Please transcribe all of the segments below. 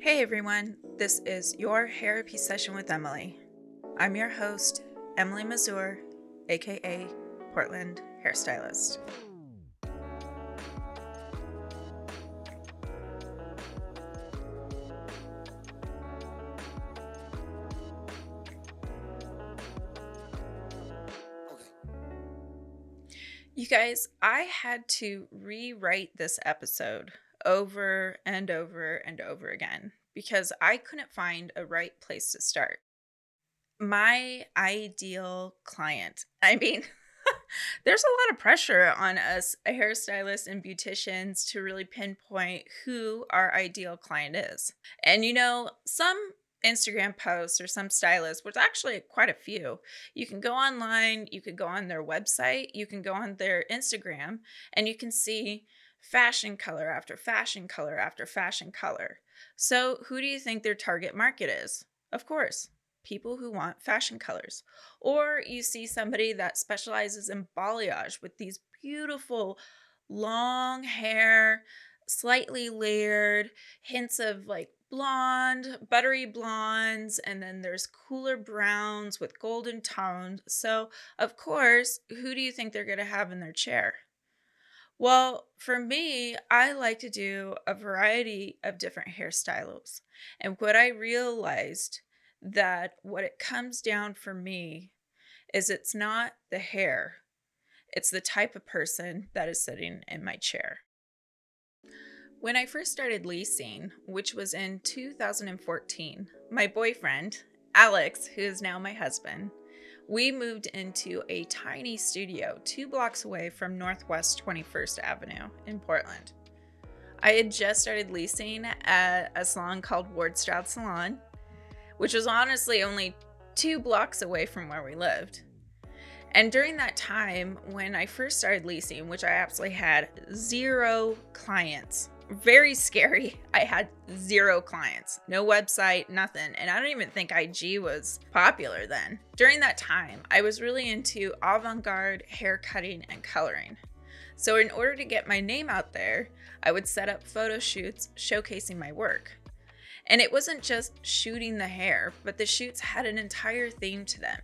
Hey everyone, this is your hairapy session with Emily. I'm your host, Emily Mazur, aka Portland Hairstylist. You guys, I had to rewrite this episode over and over and over again because I couldn't find a right place to start. My ideal client, I mean, there's a lot of pressure on us hairstylists and beauticians to really pinpoint who our ideal client is. And you know, some Instagram posts or some stylists, which actually quite a few. You can go online, you could go on their website, you can go on their Instagram, and you can see fashion color after fashion color after fashion color. So, who do you think their target market is? Of course, people who want fashion colors. Or you see somebody that specializes in balayage with these beautiful long hair, slightly layered, hints of like blonde, buttery blondes, and then there's cooler browns with golden tones. So, of course, who do you think they're going to have in their chair? Well, for me, I like to do a variety of different hairstyles. And what I realized that what it comes down for me is it's not the hair, it's the type of person that is sitting in my chair. When I first started leasing, which was in 2014, my boyfriend, Alex, who is now my husband, we moved into a tiny studio two blocks away from Northwest 21st Avenue in Portland. I had just started leasing at a salon called Ward Stroud Salon, which was honestly only two blocks away from where we lived. And during that time, when I first started leasing, which I absolutely had zero clients, very scary. I had zero clients, no website, nothing. And I don't even think IG was popular then. During that time, I was really into avant garde hair cutting and coloring. So, in order to get my name out there, I would set up photo shoots showcasing my work. And it wasn't just shooting the hair, but the shoots had an entire theme to them.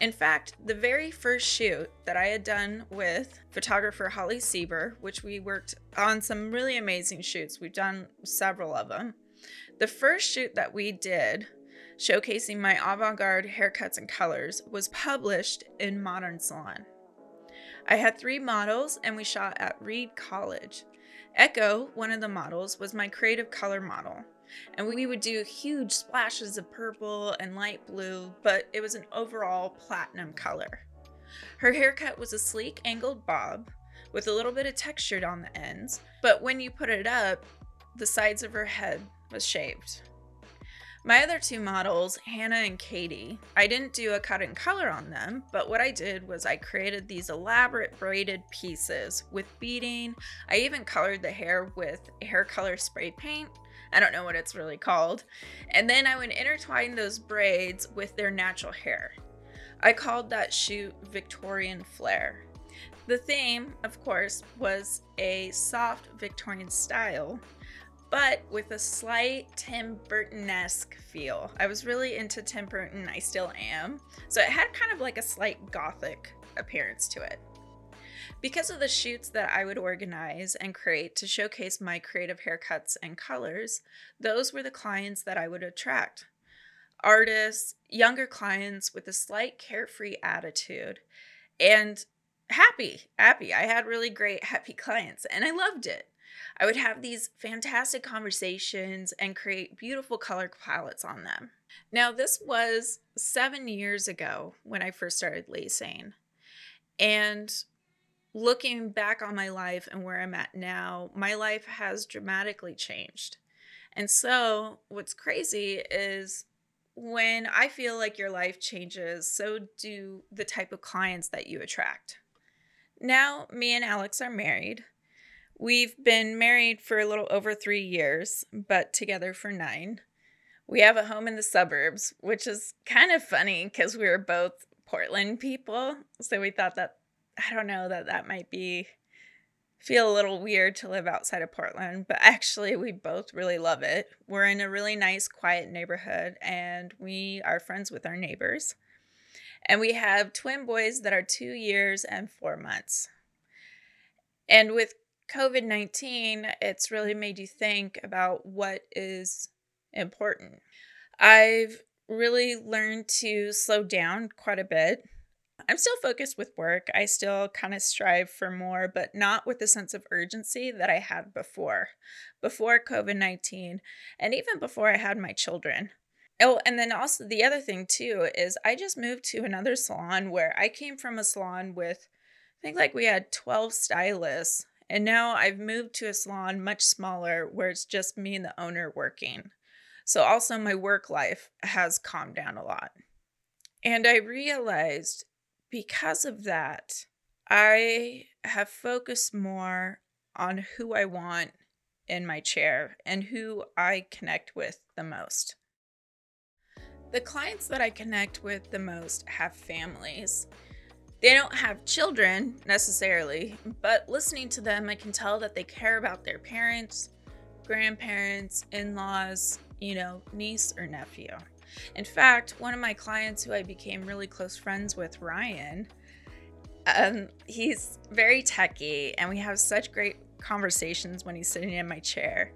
In fact, the very first shoot that I had done with photographer Holly Sieber, which we worked on some really amazing shoots, we've done several of them. The first shoot that we did, showcasing my avant garde haircuts and colors, was published in Modern Salon. I had three models and we shot at Reed College. Echo, one of the models, was my creative color model. And we would do huge splashes of purple and light blue, but it was an overall platinum color. Her haircut was a sleek angled bob with a little bit of texture on the ends, but when you put it up, the sides of her head was shaved. My other two models, Hannah and Katie, I didn't do a cut and color on them, but what I did was I created these elaborate braided pieces with beading. I even colored the hair with hair color spray paint I don't know what it's really called. And then I would intertwine those braids with their natural hair. I called that shoot Victorian Flair. The theme, of course, was a soft Victorian style, but with a slight Tim Burton esque feel. I was really into Tim Burton, I still am. So it had kind of like a slight gothic appearance to it. Because of the shoots that I would organize and create to showcase my creative haircuts and colors, those were the clients that I would attract. Artists, younger clients with a slight carefree attitude, and happy, happy. I had really great, happy clients, and I loved it. I would have these fantastic conversations and create beautiful color palettes on them. Now, this was seven years ago when I first started leasing. And looking back on my life and where I'm at now, my life has dramatically changed. And so, what's crazy is when I feel like your life changes, so do the type of clients that you attract. Now, me and Alex are married. We've been married for a little over three years, but together for nine. We have a home in the suburbs, which is kind of funny because we were both Portland people. So we thought that I don't know that that might be feel a little weird to live outside of Portland, but actually, we both really love it. We're in a really nice, quiet neighborhood, and we are friends with our neighbors. And we have twin boys that are two years and four months. And with COVID 19, it's really made you think about what is important. I've really learned to slow down quite a bit I'm still focused with work. I still kind of strive for more, but not with the sense of urgency that I had before, before COVID 19, and even before I had my children. Oh, and then also the other thing too is I just moved to another salon where I came from a salon with, I think like we had 12 stylists, and now I've moved to a salon much smaller where it's just me and the owner working. So also my work life has calmed down a lot. And I realized because of that, I have focused more on who I want in my chair and who I connect with the most. The clients that I connect with the most have families. They don't have children necessarily, but listening to them, I can tell that they care about their parents, grandparents, in laws, you know, niece or nephew. In fact, one of my clients who I became really close friends with, Ryan, um, he's very techy, and we have such great conversations when he's sitting in my chair.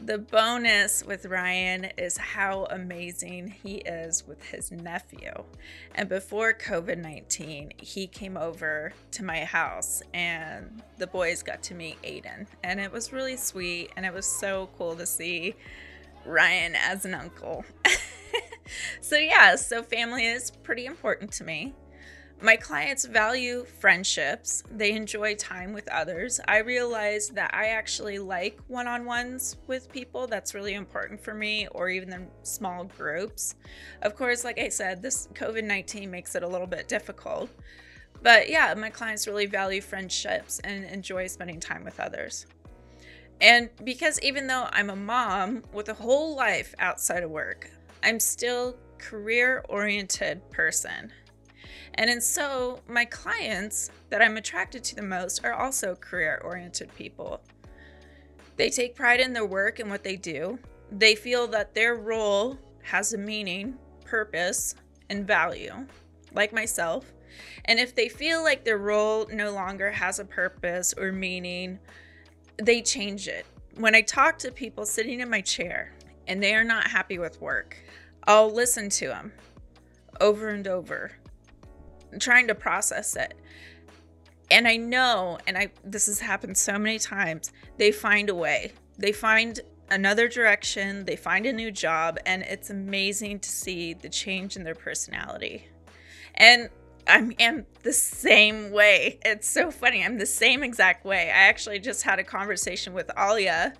The bonus with Ryan is how amazing he is with his nephew. And before COVID 19, he came over to my house and the boys got to meet Aiden. And it was really sweet and it was so cool to see Ryan as an uncle. so, yeah, so family is pretty important to me. My clients value friendships, they enjoy time with others. I realize that I actually like one on ones with people. That's really important for me, or even in small groups. Of course, like I said, this COVID 19 makes it a little bit difficult. But yeah, my clients really value friendships and enjoy spending time with others. And because even though I'm a mom with a whole life outside of work, I'm still career oriented person. And so my clients that I'm attracted to the most are also career oriented people. They take pride in their work and what they do. They feel that their role has a meaning, purpose, and value, like myself. And if they feel like their role no longer has a purpose or meaning, they change it. When I talk to people sitting in my chair and they are not happy with work, I'll listen to them over and over, trying to process it. And I know, and I this has happened so many times, they find a way. They find another direction, they find a new job, and it's amazing to see the change in their personality. And I am the same way. It's so funny. I'm the same exact way. I actually just had a conversation with Alia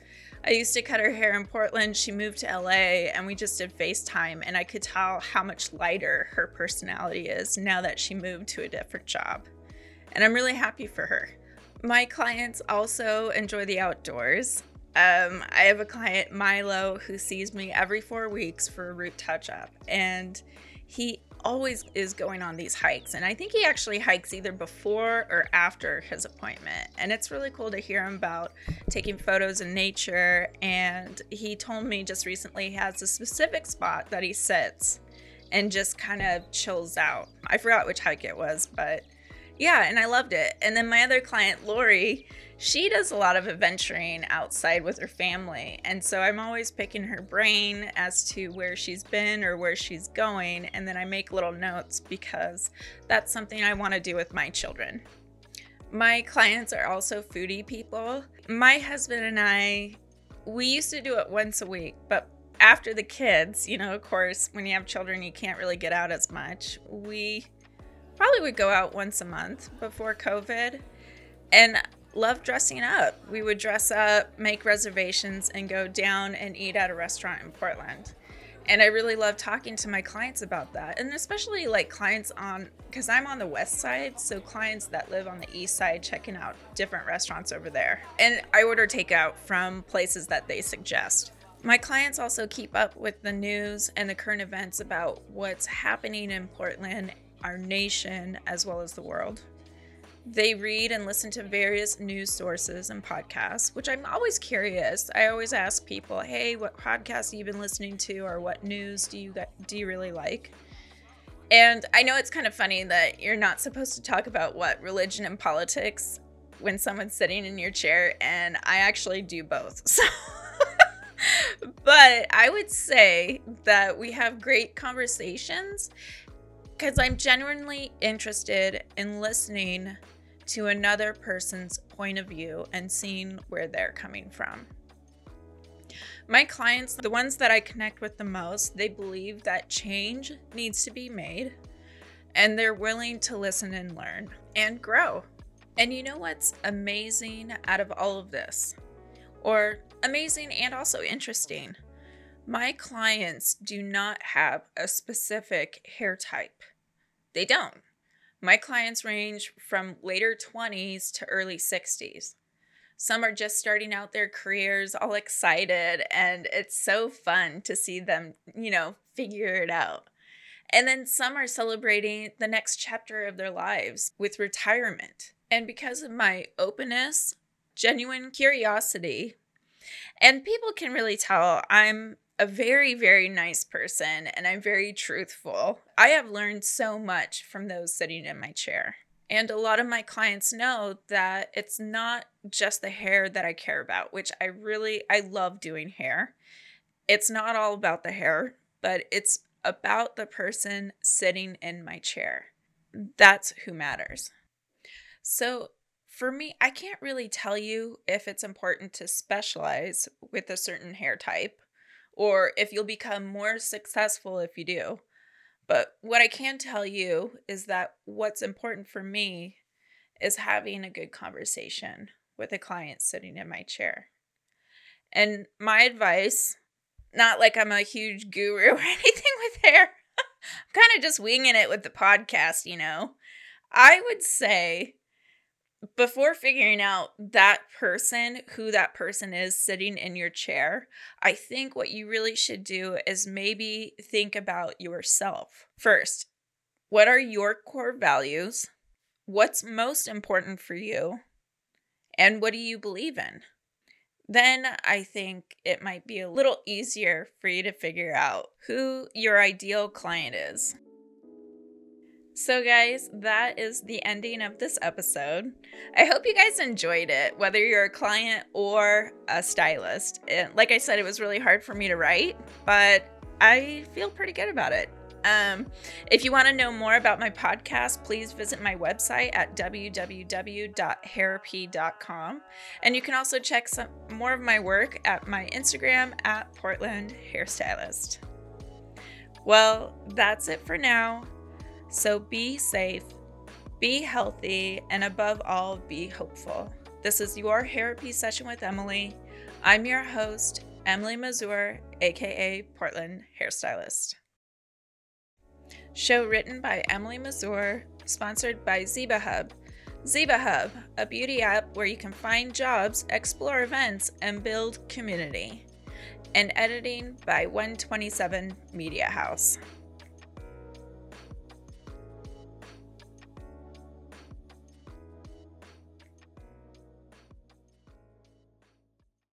I used to cut her hair in Portland. She moved to LA and we just did FaceTime. And I could tell how much lighter her personality is now that she moved to a different job. And I'm really happy for her. My clients also enjoy the outdoors. Um, I have a client, Milo, who sees me every four weeks for a root touch up. And he always is going on these hikes. And I think he actually hikes either before or after his appointment. And it's really cool to hear him about taking photos in nature. And he told me just recently he has a specific spot that he sits and just kind of chills out. I forgot which hike it was, but yeah, and I loved it. And then my other client, Lori, she does a lot of adventuring outside with her family. And so I'm always picking her brain as to where she's been or where she's going. And then I make little notes because that's something I want to do with my children. My clients are also foodie people. My husband and I, we used to do it once a week, but after the kids, you know, of course, when you have children, you can't really get out as much. We probably would go out once a month before COVID. And love dressing up. We would dress up, make reservations, and go down and eat at a restaurant in Portland. And I really love talking to my clients about that. And especially like clients on, because I'm on the west side, so clients that live on the east side checking out different restaurants over there. And I order takeout from places that they suggest. My clients also keep up with the news and the current events about what's happening in Portland, our nation, as well as the world They read and listen to various news sources and podcasts, which I'm always curious. I always ask people, "Hey, what podcasts have you been listening to, or what news do you do you really like?" And I know it's kind of funny that you're not supposed to talk about what religion and politics when someone's sitting in your chair, and I actually do both. So, but I would say that we have great conversations because I'm genuinely interested in listening to another person's point of view and seeing where they're coming from. My clients, the ones that I connect with the most, they believe that change needs to be made and they're willing to listen and learn and grow. And you know what's amazing out of all of this? Or amazing and also interesting? My clients do not have a specific hair type. They don't. My clients range from later 20s to early 60s. Some are just starting out their careers all excited, and it's so fun to see them, you know, figure it out. And then some are celebrating the next chapter of their lives with retirement. And because of my openness, genuine curiosity, and people can really tell I'm a very, very nice person and I'm very truthful. I have learned so much from those sitting in my chair. And a lot of my clients know that it's not just the hair that I care about, which I really I love doing hair. It's not all about the hair, but it's about the person sitting in my chair. That's who matters. So, for me, I can't really tell you if it's important to specialize with a certain hair type or if you'll become more successful if you do. But what I can tell you is that what's important for me is having a good conversation with a client sitting in my chair. And my advice, not like I'm a huge guru or anything with hair, I'm kind of just winging it with the podcast, you know. I would say before figuring out that person, who that person is sitting in your chair, I think what you really should do is maybe think about yourself first. What are your core values? What's most important for you? And what do you believe in? Then I think it might be a little easier for you to figure out who your ideal client is. So, guys, that is the ending of this episode. I hope you guys enjoyed it, whether you're a client or a stylist. Like I said, it was really hard for me to write, but I feel pretty good about it. Um, if you want to know more about my podcast, please visit my website at www.hairapy.com. And you can also check some more of my work at my Instagram at Portland Hairstylist. Well, that's it for now. So be safe, be healthy, and above all, be hopeful. This is your hairapy session with Emily. I'm your host, Emily Mazur, aka Portland Hairstylist. Show written by Emily Mazur, sponsored by Ziba Hub. Ziba Hub, a beauty app where you can find jobs, explore events, and build community. And editing by 127 Media House.